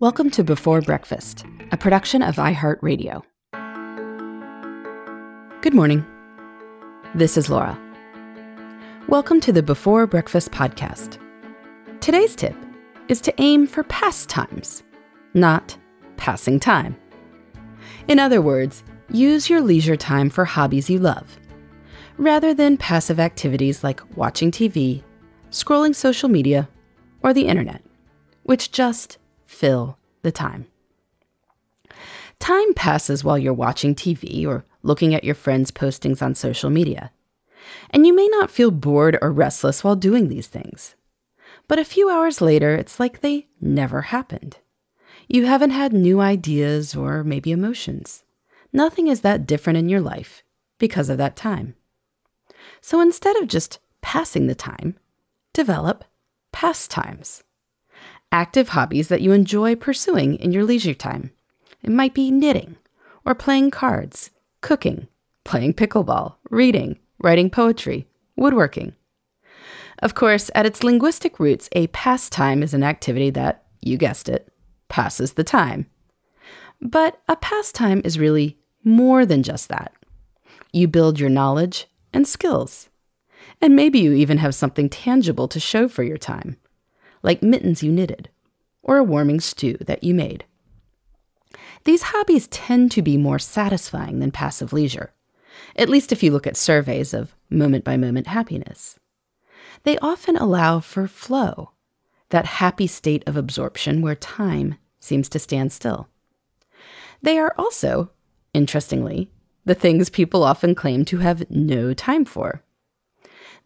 Welcome to Before Breakfast, a production of iHeartRadio. Good morning. This is Laura. Welcome to the Before Breakfast podcast. Today's tip is to aim for pastimes, not passing time. In other words, use your leisure time for hobbies you love, rather than passive activities like watching TV, scrolling social media, or the internet, which just fill the time. Time passes while you're watching TV or looking at your friends' postings on social media. And you may not feel bored or restless while doing these things. But a few hours later, it's like they never happened. You haven't had new ideas or maybe emotions. Nothing is that different in your life because of that time. So instead of just passing the time, develop pastimes active hobbies that you enjoy pursuing in your leisure time. It might be knitting, or playing cards, cooking, playing pickleball, reading, writing poetry, woodworking. Of course, at its linguistic roots, a pastime is an activity that, you guessed it, passes the time. But a pastime is really more than just that. You build your knowledge and skills. And maybe you even have something tangible to show for your time like mittens you knitted, or a warming stew that you made. These hobbies tend to be more satisfying than passive leisure, at least if you look at surveys of moment by moment happiness. They often allow for flow, that happy state of absorption where time seems to stand still. They are also, interestingly, the things people often claim to have no time for.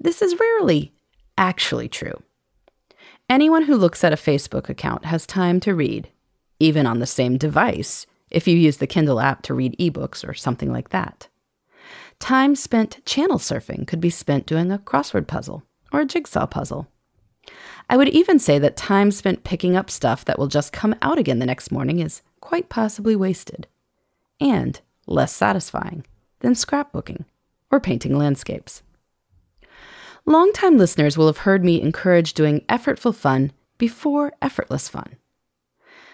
This is rarely actually true. Anyone who looks at a Facebook account has time to read, even on the same device, if you use the Kindle app to read ebooks or something like that. Time spent channel surfing could be spent doing a crossword puzzle or a jigsaw puzzle. I would even say that time spent picking up stuff that will just come out again the next morning is quite possibly wasted and less satisfying than scrapbooking or painting landscapes. Longtime listeners will have heard me encourage doing effortful fun before effortless fun.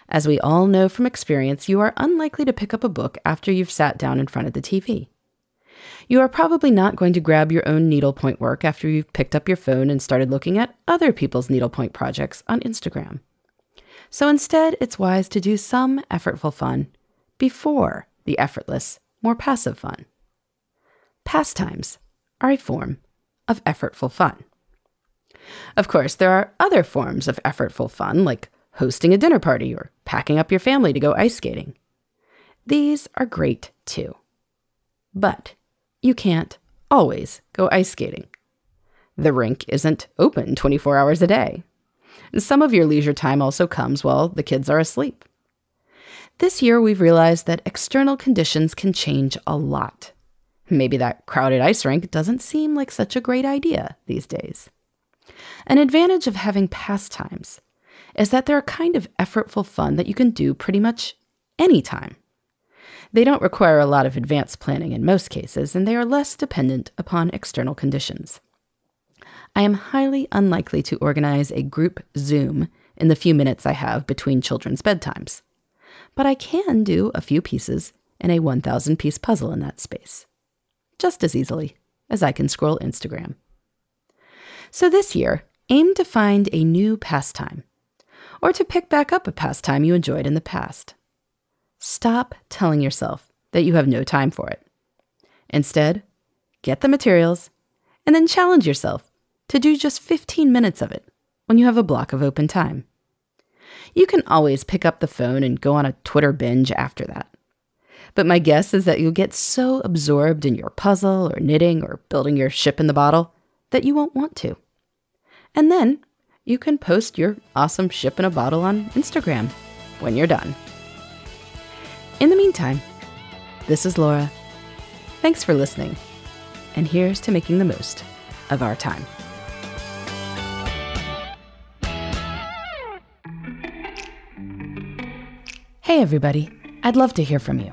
As we all know from experience, you are unlikely to pick up a book after you've sat down in front of the TV. You are probably not going to grab your own needlepoint work after you've picked up your phone and started looking at other people's needlepoint projects on Instagram. So instead, it's wise to do some effortful fun before the effortless, more passive fun. Pastimes are a form of effortful fun. Of course, there are other forms of effortful fun, like hosting a dinner party or packing up your family to go ice skating. These are great too. But you can't always go ice skating. The rink isn't open 24 hours a day. Some of your leisure time also comes while the kids are asleep. This year, we've realized that external conditions can change a lot. Maybe that crowded ice rink doesn't seem like such a great idea these days. An advantage of having pastimes is that they're a kind of effortful fun that you can do pretty much anytime. They don't require a lot of advanced planning in most cases, and they are less dependent upon external conditions. I am highly unlikely to organize a group Zoom in the few minutes I have between children's bedtimes, but I can do a few pieces in a 1,000 piece puzzle in that space just as easily as I can scroll Instagram. So this year, aim to find a new pastime, or to pick back up a pastime you enjoyed in the past. Stop telling yourself that you have no time for it. Instead, get the materials and then challenge yourself to do just 15 minutes of it when you have a block of open time. You can always pick up the phone and go on a Twitter binge after that. But my guess is that you'll get so absorbed in your puzzle or knitting or building your ship in the bottle that you won't want to. And then you can post your awesome ship in a bottle on Instagram when you're done. In the meantime, this is Laura. Thanks for listening. And here's to making the most of our time. Hey, everybody. I'd love to hear from you.